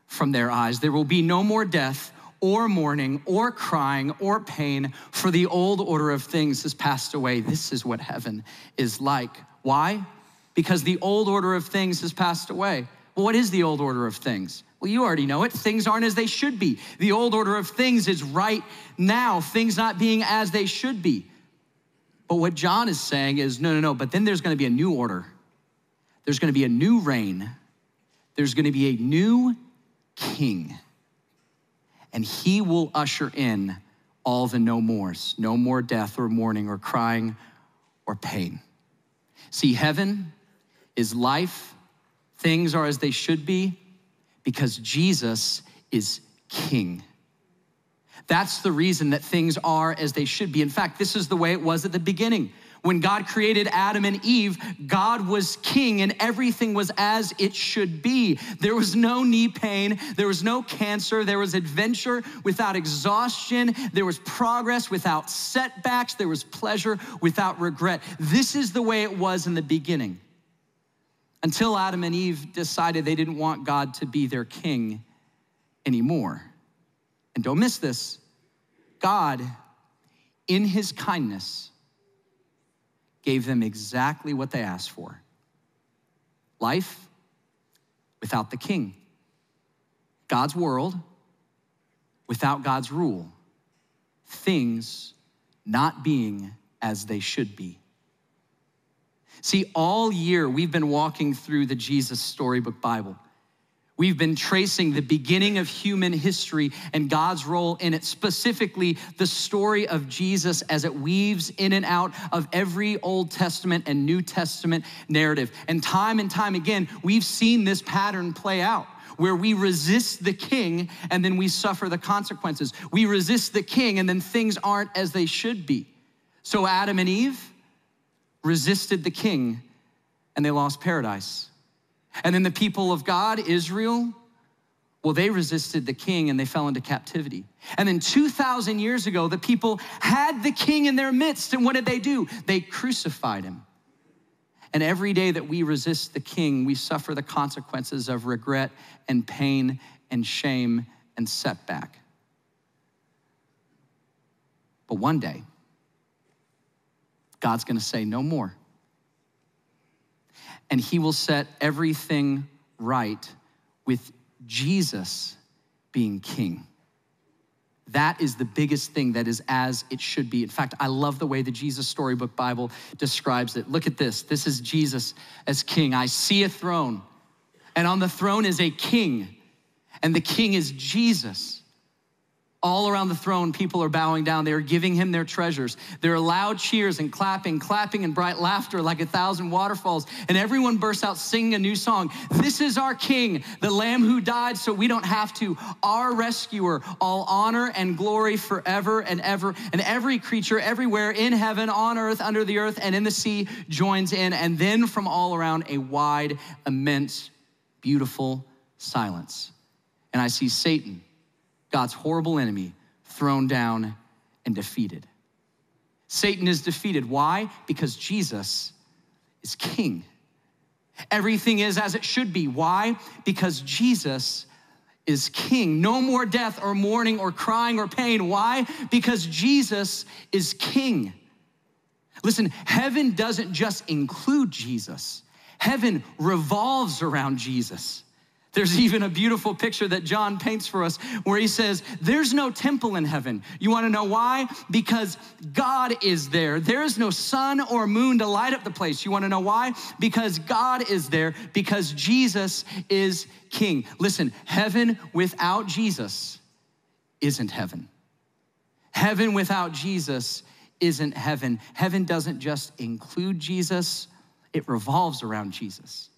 from their eyes. There will be no more death or mourning or crying or pain, for the old order of things has passed away. This is what heaven is like. Why? Because the old order of things has passed away. Well, what is the old order of things? Well, you already know it. Things aren't as they should be. The old order of things is right now, things not being as they should be. But what John is saying is no, no, no, but then there's gonna be a new order. There's gonna be a new reign. There's gonna be a new king and he will usher in all the no mores no more death or mourning or crying or pain. See, heaven is life, things are as they should be because Jesus is king. That's the reason that things are as they should be. In fact, this is the way it was at the beginning. When God created Adam and Eve, God was king and everything was as it should be. There was no knee pain, there was no cancer, there was adventure without exhaustion, there was progress without setbacks, there was pleasure without regret. This is the way it was in the beginning. Until Adam and Eve decided they didn't want God to be their king anymore. And don't miss this God, in his kindness, gave them exactly what they asked for life without the king, God's world without God's rule, things not being as they should be. See, all year we've been walking through the Jesus Storybook Bible. We've been tracing the beginning of human history and God's role in it, specifically the story of Jesus as it weaves in and out of every Old Testament and New Testament narrative. And time and time again, we've seen this pattern play out where we resist the king and then we suffer the consequences. We resist the king and then things aren't as they should be. So Adam and Eve resisted the king and they lost paradise. And then the people of God, Israel, well, they resisted the king and they fell into captivity. And then 2,000 years ago, the people had the king in their midst. And what did they do? They crucified him. And every day that we resist the king, we suffer the consequences of regret and pain and shame and setback. But one day, God's gonna say, no more and he will set everything right with Jesus being king. That is the biggest thing that is as it should be. In fact, I love the way the Jesus Storybook Bible describes it. Look at this. This is Jesus as king. I see a throne, and on the throne is a king, and the king is Jesus. All around the throne, people are bowing down. They are giving him their treasures. There are loud cheers and clapping, clapping and bright laughter like a thousand waterfalls. And everyone bursts out singing a new song. This is our King, the Lamb who died so we don't have to, our rescuer. All honor and glory forever and ever. And every creature everywhere in heaven, on earth, under the earth, and in the sea joins in. And then from all around, a wide, immense, beautiful silence. And I see Satan God's horrible enemy, thrown down and defeated. Satan is defeated. Why? Because Jesus is king. Everything is as it should be. Why? Because Jesus is king. No more death or mourning or crying or pain. Why? Because Jesus is king. Listen, heaven doesn't just include Jesus, heaven revolves around Jesus. There's even a beautiful picture that John paints for us where he says, There's no temple in heaven. You wanna know why? Because God is there. There is no sun or moon to light up the place. You wanna know why? Because God is there, because Jesus is king. Listen, heaven without Jesus isn't heaven. Heaven without Jesus isn't heaven. Heaven doesn't just include Jesus, it revolves around Jesus.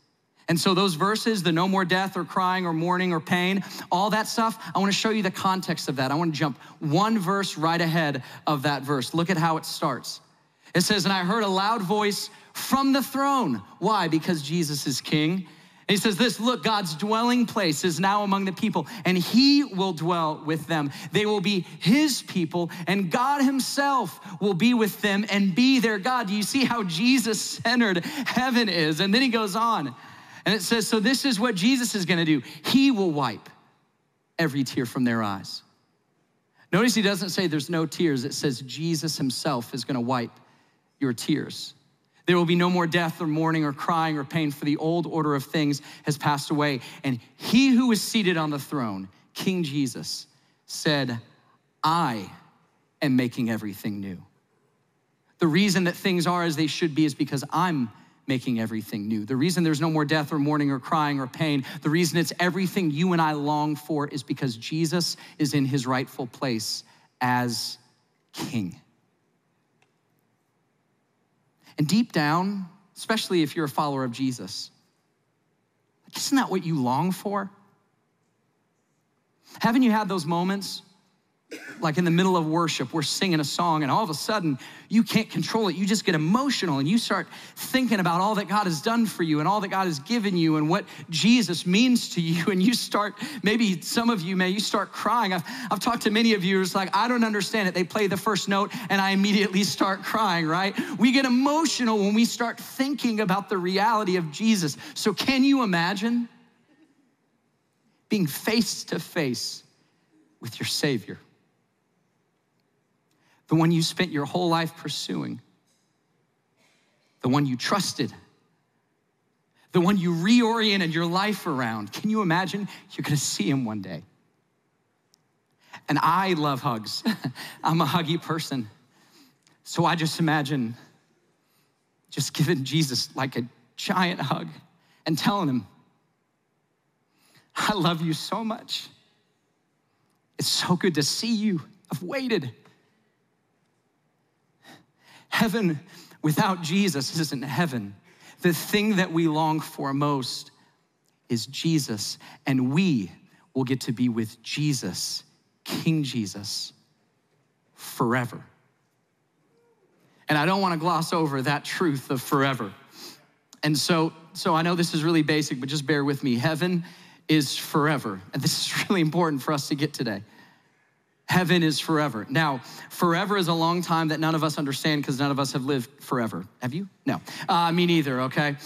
And so, those verses, the no more death or crying or mourning or pain, all that stuff, I wanna show you the context of that. I wanna jump one verse right ahead of that verse. Look at how it starts. It says, And I heard a loud voice from the throne. Why? Because Jesus is king. And he says this look, God's dwelling place is now among the people, and he will dwell with them. They will be his people, and God himself will be with them and be their God. Do you see how Jesus centered heaven is? And then he goes on. And it says, So this is what Jesus is gonna do. He will wipe every tear from their eyes. Notice he doesn't say there's no tears, it says Jesus himself is gonna wipe your tears. There will be no more death or mourning or crying or pain, for the old order of things has passed away. And he who is seated on the throne, King Jesus, said, I am making everything new. The reason that things are as they should be is because I'm making everything new. The reason there's no more death or mourning or crying or pain, the reason it's everything you and I long for is because Jesus is in his rightful place as king. And deep down, especially if you're a follower of Jesus, isn't that what you long for? Haven't you had those moments like in the middle of worship, we're singing a song, and all of a sudden you can't control it. You just get emotional and you start thinking about all that God has done for you and all that God has given you and what Jesus means to you. [LAUGHS] And you start, maybe some of you may, you start crying. I've, I've talked to many of you, it's like, I don't understand it. They play the first note and I immediately start crying, right? We get emotional when we start thinking about the reality of Jesus. So, can you imagine being face to face with your Savior? The one you spent your whole life pursuing, the one you trusted, the one you reoriented your life around. Can you imagine? You're gonna see him one day. And I love hugs. [LAUGHS] I'm a huggy person. So I just imagine just giving Jesus like a giant hug and telling him, I love you so much. It's so good to see you. I've waited. Heaven without Jesus isn't heaven. The thing that we long for most is Jesus, and we will get to be with Jesus, King Jesus, forever. And I don't want to gloss over that truth of forever. And so, so I know this is really basic, but just bear with me. Heaven is forever. And this is [LAUGHS] really important for us to get today. Heaven is forever. Now, forever is a long time that none of us understand because none of us have lived forever. Have you? No. Uh, me neither, okay?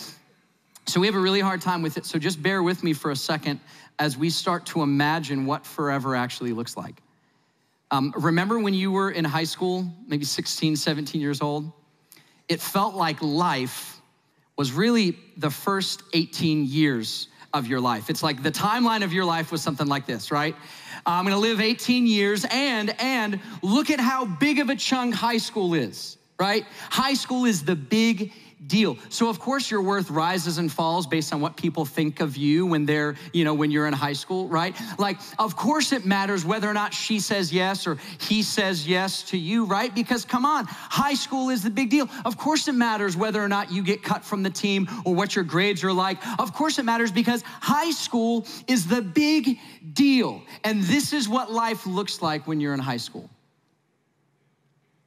So we have a really hard time with it. So just bear with me for a second as we start to imagine what forever actually looks like. Um, remember when you were in high school, maybe 16, 17 years old? It felt like life was really the first 18 years of your life. It's like the timeline of your life was something like this, right? I'm gonna live 18 years and and look at how big of a chunk high school is, right? High school is the big deal. So of course your worth rises and falls based on what people think of you when they're, you know, when you're in high school, right? Like of course it matters whether or not she says yes or he says yes to you, right? Because come on, high school is the big deal. Of course it matters whether or not you get cut from the team or what your grades are like. Of course it matters because high school is the big deal. And this is what life looks like when you're in high school.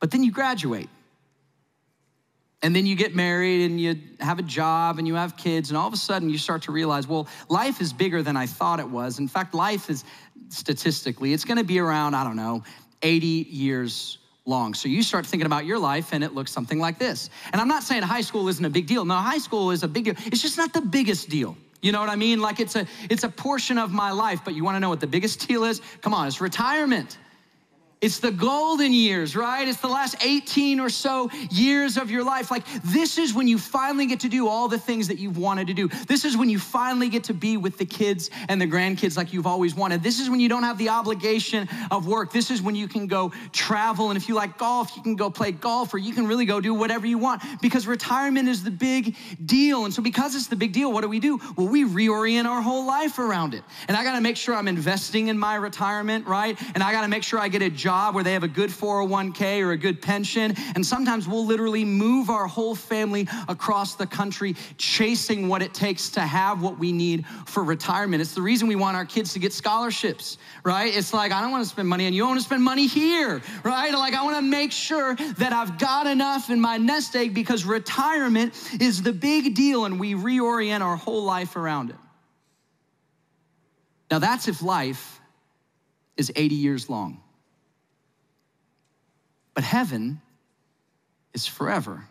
But then you graduate and then you get married and you have a job and you have kids, and all of a sudden you start to realize, well, life is bigger than I thought it was. In fact, life is statistically, it's gonna be around, I don't know, 80 years long. So you start thinking about your life and it looks something like this. And I'm not saying high school isn't a big deal. No, high school is a big deal. It's just not the biggest deal. You know what I mean? Like it's a it's a portion of my life, but you want to know what the biggest deal is? Come on, it's retirement. It's the golden years, right? It's the last 18 or so years of your life. Like, this is when you finally get to do all the things that you've wanted to do. This is when you finally get to be with the kids and the grandkids like you've always wanted. This is when you don't have the obligation of work. This is when you can go travel. And if you like golf, you can go play golf or you can really go do whatever you want because retirement is the big deal. And so, because it's the big deal, what do we do? Well, we reorient our whole life around it. And I got to make sure I'm investing in my retirement, right? And I got to make sure I get a job job where they have a good 401k or a good pension. And sometimes we'll literally move our whole family across the country chasing what it takes to have what we need for retirement. It's the reason we want our kids to get scholarships, right? It's like, I don't want to spend money and you don't want to spend money here, right? Like, I want to make sure that I've got enough in my nest egg because retirement is the big deal and we reorient our whole life around it. Now, that's if life is 80 years long. But heaven is forever.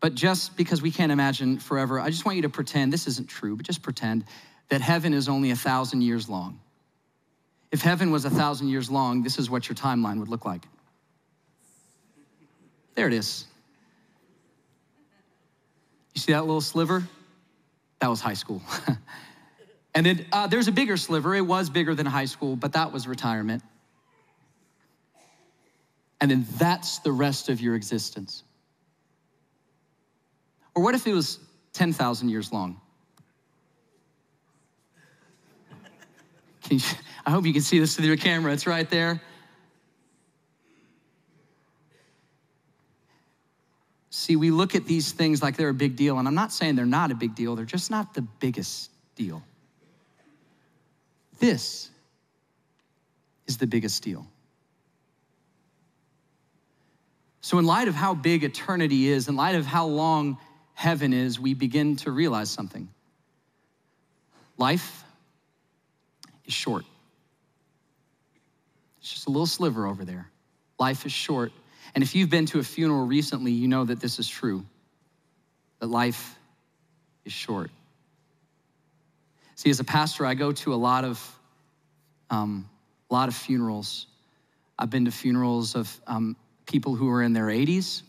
But just because we can't imagine forever, I just want you to pretend this isn't true, but just pretend that heaven is only a thousand years long. If heaven was a thousand years long, this is what your timeline would look like. There it is. You see that little sliver? That was high school. [LAUGHS] and then uh, there's a bigger sliver. It was bigger than high school, but that was retirement and then that's the rest of your existence? Or what if it was 10,000 years long? You, I hope you can see this through your camera, it's right there. See, we look at these things like they're a big deal, and I'm not saying they're not a big deal, they're just not the biggest deal. This is the biggest deal. So, in light of how big eternity is, in light of how long heaven is, we begin to realize something. Life is short. It's just a little sliver over there. Life is short. And if you've been to a funeral recently, you know that this is true that life is short. See, as a pastor, I go to a lot of, um, a lot of funerals. I've been to funerals of um, people who are in their 80s.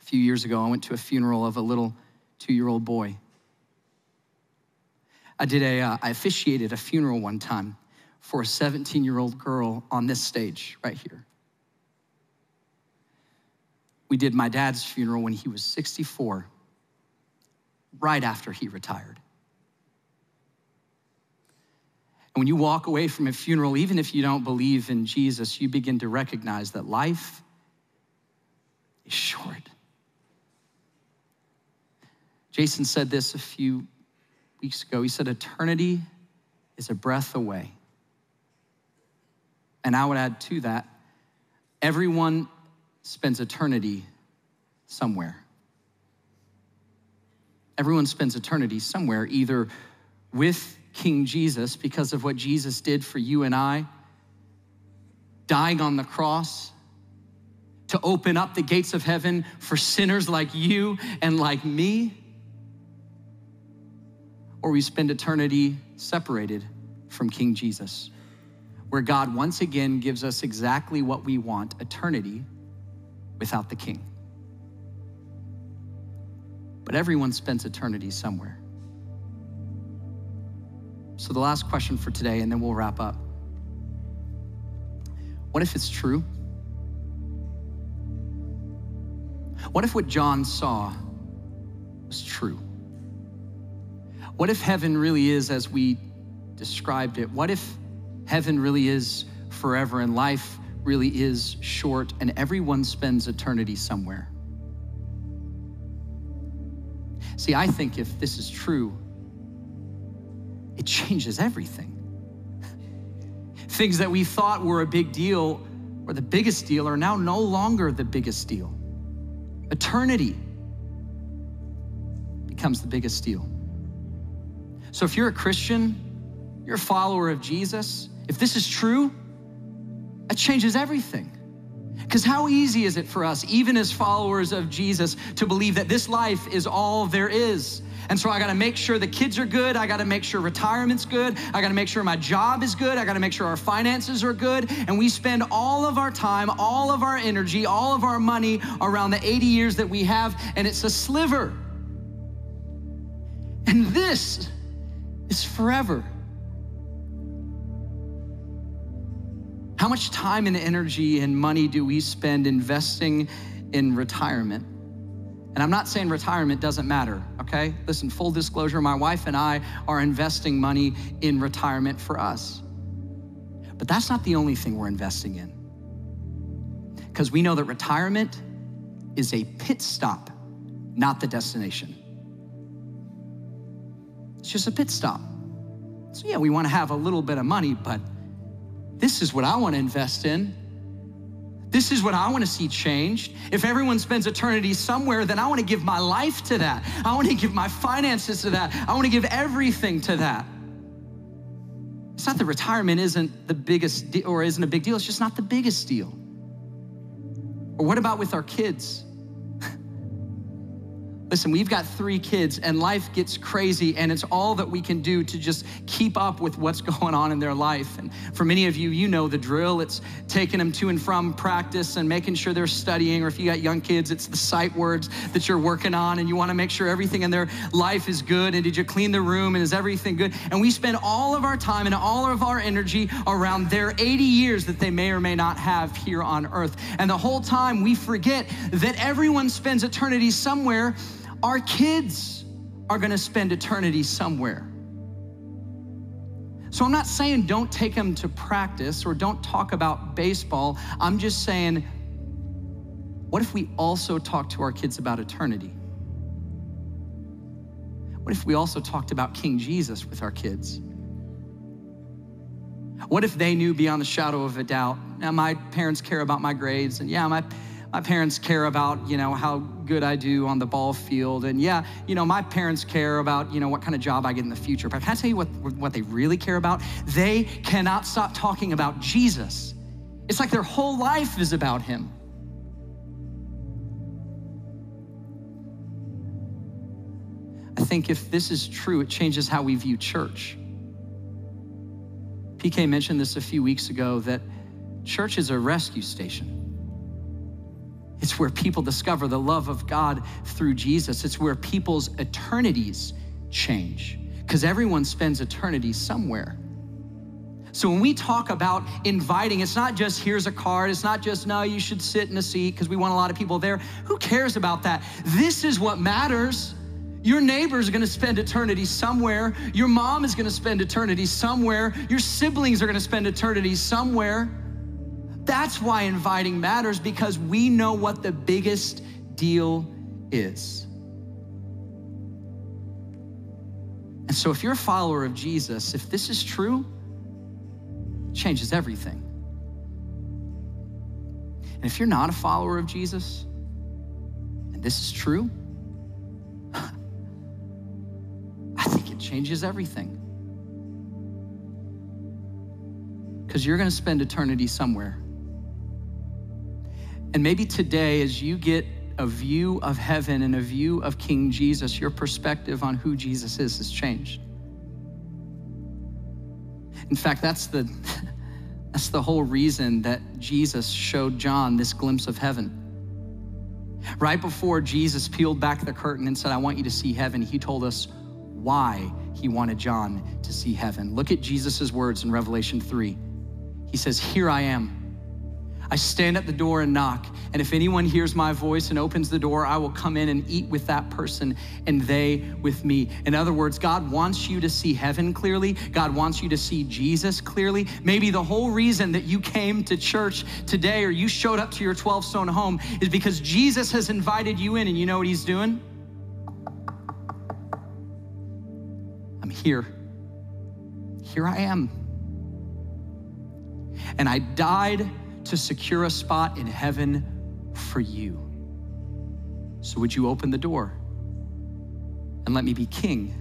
A few years ago, I went to a funeral of a little two year old boy. I did a, uh, I officiated a funeral one time for a 17 year old girl on this stage right here. We did my dad's funeral when he was 64, right after he retired. And when you walk away from a funeral, even if you don't believe in Jesus, you begin to recognize that life is short. Jason said this a few weeks ago. He said, Eternity is a breath away. And I would add to that, everyone spends eternity somewhere. Everyone spends eternity somewhere, either with King Jesus because of what Jesus did for you and I, dying on the cross to open up the gates of heaven for sinners like you and like me, or we spend eternity separated from King Jesus, where God once again gives us exactly what we want eternity without the King. But everyone spends eternity somewhere. So, the last question for today, and then we'll wrap up. What if it's true? What if what John saw was true? What if heaven really is as we described it? What if heaven really is forever and life really is short and everyone spends eternity somewhere? See, I think if this is true, it changes everything. Things that we thought were a big deal or the biggest deal are now no longer the biggest deal. Eternity becomes the biggest deal. So if you're a Christian, you're a follower of Jesus, if this is true, that changes everything. Because how easy is it for us, even as followers of Jesus, to believe that this life is all there is? And so I gotta make sure the kids are good. I gotta make sure retirement's good. I gotta make sure my job is good. I gotta make sure our finances are good. And we spend all of our time, all of our energy, all of our money around the 80 years that we have, and it's a sliver. And this is forever. How much time and energy and money do we spend investing in retirement? And I'm not saying retirement doesn't matter, okay? Listen, full disclosure, my wife and I are investing money in retirement for us. But that's not the only thing we're investing in. Because we know that retirement is a pit stop, not the destination. It's just a pit stop. So, yeah, we want to have a little bit of money, but this is what I want to invest in. This is what I want to see changed. If everyone spends eternity somewhere, then I want to give my life to that. I want to give my finances to that. I want to give everything to that. It's not that retirement isn't the biggest de- or isn't a big deal, it's just not the biggest deal. Or what about with our kids? Listen, we've got three kids and life gets crazy, and it's all that we can do to just keep up with what's [LAUGHS] going on in their life. And for many of you, you know the drill. It's taking them to and from practice and making sure they're studying, or if you got young kids, it's the sight words that you're working on, and you want to make sure everything in their life is good. And did you clean the room, and is everything good? And we spend all of our time and all of our energy around their 80 years that they may or may not have here on earth. And the whole time we forget that everyone spends eternity somewhere our kids are gonna spend eternity somewhere. So I'm not saying don't take them to practice or don't talk about baseball. I'm just saying, what if we also talk to our kids about eternity? What if we also talked about King Jesus with our kids? What if they knew beyond the shadow of a doubt? Now, my parents care about my grades, and yeah, my my parents care about, you know, how good I do on the ball field. And yeah, you know, my parents care about, you know, what kind of job I get in the future. But can I tell you what, what they really care about? They cannot stop talking about Jesus. It's like their whole life is about him. I think if this is true, it changes how we view church. PK mentioned this a few weeks ago that church is a rescue station. It's where people discover the love of God through Jesus. It's where people's eternities change because everyone spends eternity somewhere. So when we talk about inviting, it's not just here's a card, it's not just no, you should sit in a seat because we want a lot of people there. Who cares about that? This is what matters. Your neighbor is going to spend eternity somewhere. Your mom is going to spend eternity somewhere. Your siblings are going to spend eternity somewhere. That's why inviting matters because we know what the biggest deal is. And so, if you're a follower of Jesus, if this is true, it changes everything. And if you're not a follower of Jesus, and this is true, [LAUGHS] I think it changes everything. Because you're going to spend eternity somewhere. And maybe today, as you get a view of heaven and a view of King Jesus, your perspective on who Jesus is has changed. In fact, that's the, [LAUGHS] that's the whole reason that Jesus showed John this glimpse of heaven. Right before Jesus peeled back the curtain and said, I want you to see heaven, he told us why he wanted John to see heaven. Look at Jesus' words in Revelation 3. He says, Here I am. I stand at the door and knock, and if anyone hears my voice and opens the door, I will come in and eat with that person and they with me. In other words, God wants you to see heaven clearly. God wants you to see Jesus clearly. Maybe the whole reason that you came to church today or you showed up to your 12 stone home is because Jesus has invited you in, and you know what he's doing? I'm here. Here I am. And I died to secure a spot in heaven for you. So, would you open the door and let me be king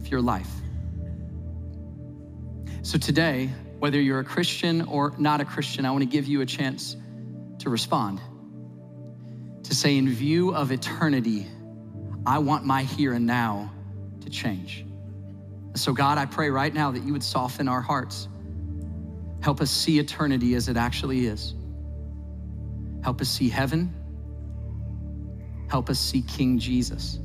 of your life? So, today, whether you're a Christian or not a Christian, I want to give you a chance to respond. To say, in view of eternity, I want my here and now to change. So, God, I pray right now that you would soften our hearts Help us see eternity as it actually is. Help us see heaven. Help us see King Jesus.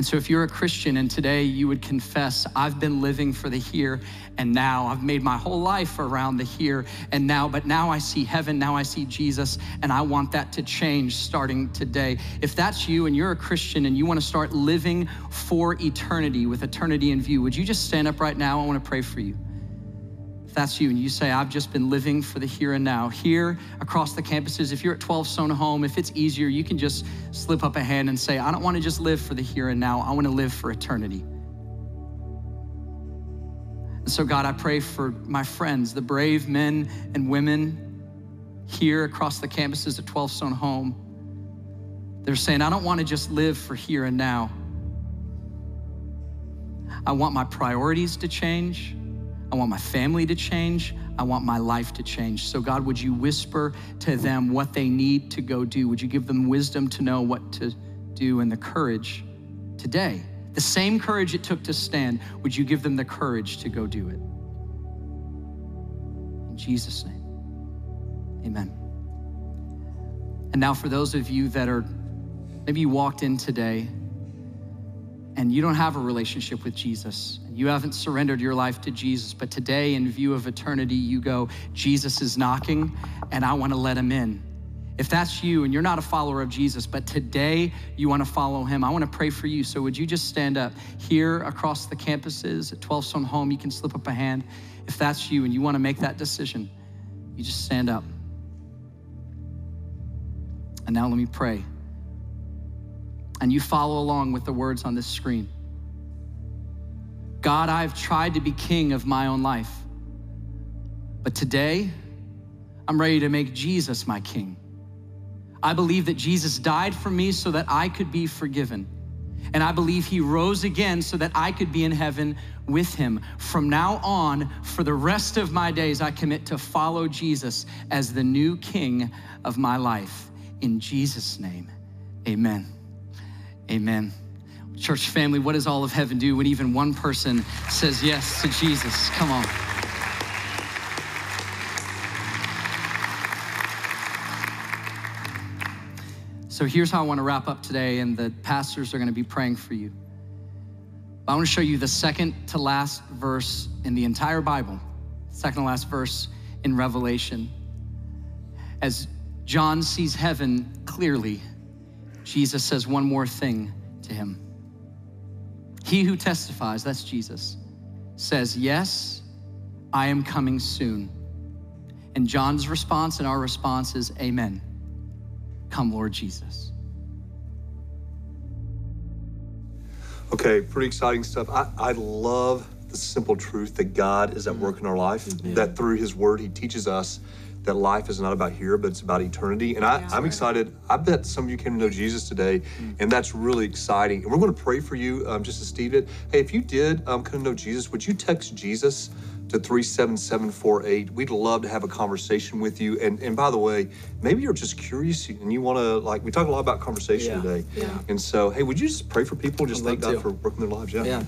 And so, if you're a Christian and today you would confess, I've been living for the here and now, I've made my whole life around the here and now, but now I see heaven, now I see Jesus, and I want that to change starting today. If that's you and you're a Christian and you want to start living for eternity with eternity in view, would you just stand up right now? I want to pray for you. If that's you and you say, I've just been living for the here and now, here across the campuses, if you're at 12 Stone Home, if it's easier, you can just slip up a hand and say, I don't want to just live for the here and now, I want to live for eternity. And so, God, I pray for my friends, the brave men and women here across the campuses at 12 Stone Home. They're saying, I don't want to just live for here and now. I want my priorities to change. I want my family to change. I want my life to change. So, God, would you whisper to them what they need to go do? Would you give them wisdom to know what to do and the courage today? The same courage it took to stand, would you give them the courage to go do it? In Jesus' name, amen. And now, for those of you that are maybe you walked in today and you don't have a relationship with Jesus, you haven't surrendered your life to Jesus, but today, in view of eternity, you go, Jesus is knocking, and I want to let him in. If that's you and you're not a follower of Jesus, but today you want to follow him, I want to pray for you. So, would you just stand up here across the campuses at 12 Stone Home? You can slip up a hand. If that's you and you want to make that decision, you just stand up. And now let me pray and you follow along with the words on this screen. God, I've tried to be king of my own life, but today I'm ready to make Jesus my king. I believe that Jesus died for me so that I could be forgiven. And I believe he rose again so that I could be in heaven with him. From now on, for the rest of my days, I commit to follow Jesus as the new king of my life. In Jesus' name, amen. Amen. Church family, what does all of heaven do when even one person says yes to Jesus? Come on. So here's how I want to wrap up today, and the pastors are going to be praying for you. I want to show you the second to last verse in the entire Bible, second to last verse in Revelation. As John sees heaven clearly, Jesus says one more thing to him. He who testifies, that's Jesus, says, Yes, I am coming soon. And John's response and our response is, Amen. Come, Lord Jesus. Okay, pretty exciting stuff. I, I love the simple truth that God is at work in our life, mm-hmm. that through His Word, He teaches us that life is not about here, but it's about eternity. And I, I'm excited. I bet some of you came to know Jesus today, and that's really exciting. And we're going to pray for you, um, just as Steve did. Hey, if you did um, come to know Jesus, would you text Jesus to 37748? We'd love to have a conversation with you. And, and by the way, maybe you're just curious and you want to, like, we talk a lot about conversation Yeah. today. Yeah. And so, hey, would you just pray for people? Just I'd thank God to. for working their lives. Yeah. Yeah.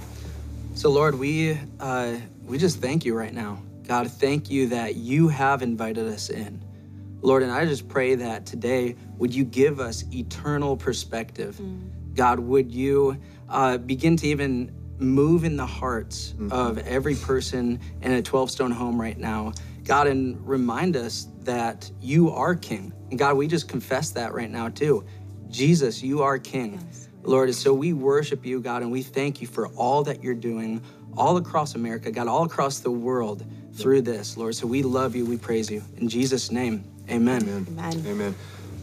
So Lord, we uh, we just thank you right now. God, thank you that you have invited us in. Lord, and I just pray that today would you give us eternal perspective. God, would you uh, begin to even move in the hearts of every person in a 12 stone home right now. God, and remind us that you are King. And God, we just confess that right now too. Jesus, you are King. Lord, and so we worship you, God, and we thank you for all that you're doing all across America, God, all across the world through this, Lord. So we love you, we praise you. In Jesus' name, amen. Amen. Amen.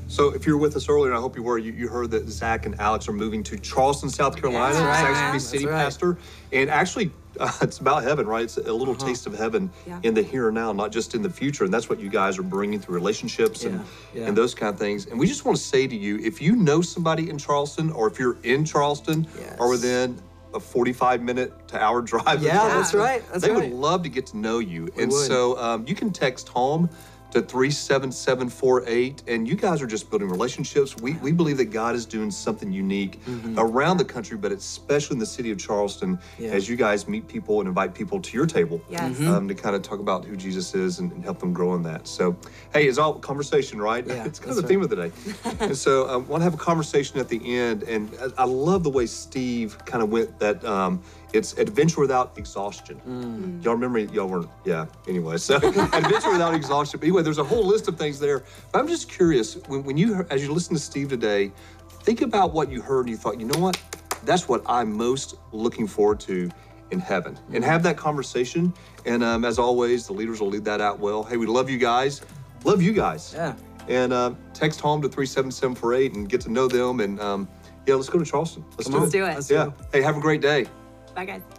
So if you were with us earlier, and I hope you were, you, you heard that Zach and Alex are moving to Charleston, South Carolina. That's Zach's right, going to be city right. pastor. And actually, uh, [LAUGHS] it's about heaven, right? It's a little taste of heaven Yeah. in the here and now, not just in the future. And that's what you guys are bringing through relationships and, Yeah, yeah. and those kind of things. And we just want to say to you, if you know somebody in Charleston, or if you're in Charleston, or within a 45 minute to hour [LAUGHS] drive Yeah, that's right, that's they right. would love to get to know you. and would. so um, you can text home to 37748 and you guys are just building relationships we, we believe that god is doing something unique around the country but especially in the city of charleston. Yeah. as you guys meet people and invite people to your table Yes. Mm-hmm. um, to kind of talk about who jesus is and, and help them grow in that so hey it's all conversation right Yeah, [LAUGHS] it's kind of that's the theme of the day and so i want to have a conversation at the end and I, I love the way steve kind of went that um, it's adventure without exhaustion Mm. Y'all remember? Y'all weren't. Yeah. Anyway, so [LAUGHS] adventure without exhaustion. But anyway, there's a whole list of things there. But I'm just curious when, when you, as you listen to Steve today, think about what you heard and you thought, you know what? That's what I'm most looking forward to in heaven, and have that conversation. And um, as always, the leaders will lead that out well. Hey, we love you guys. Love you guys. Yeah. And uh, text home to 37748 and get to know them. And um, yeah, let's go to Charleston. Let's Come do on. it. Let's do it. Let's Yeah. go. Hey, have a great day. Bye, guys.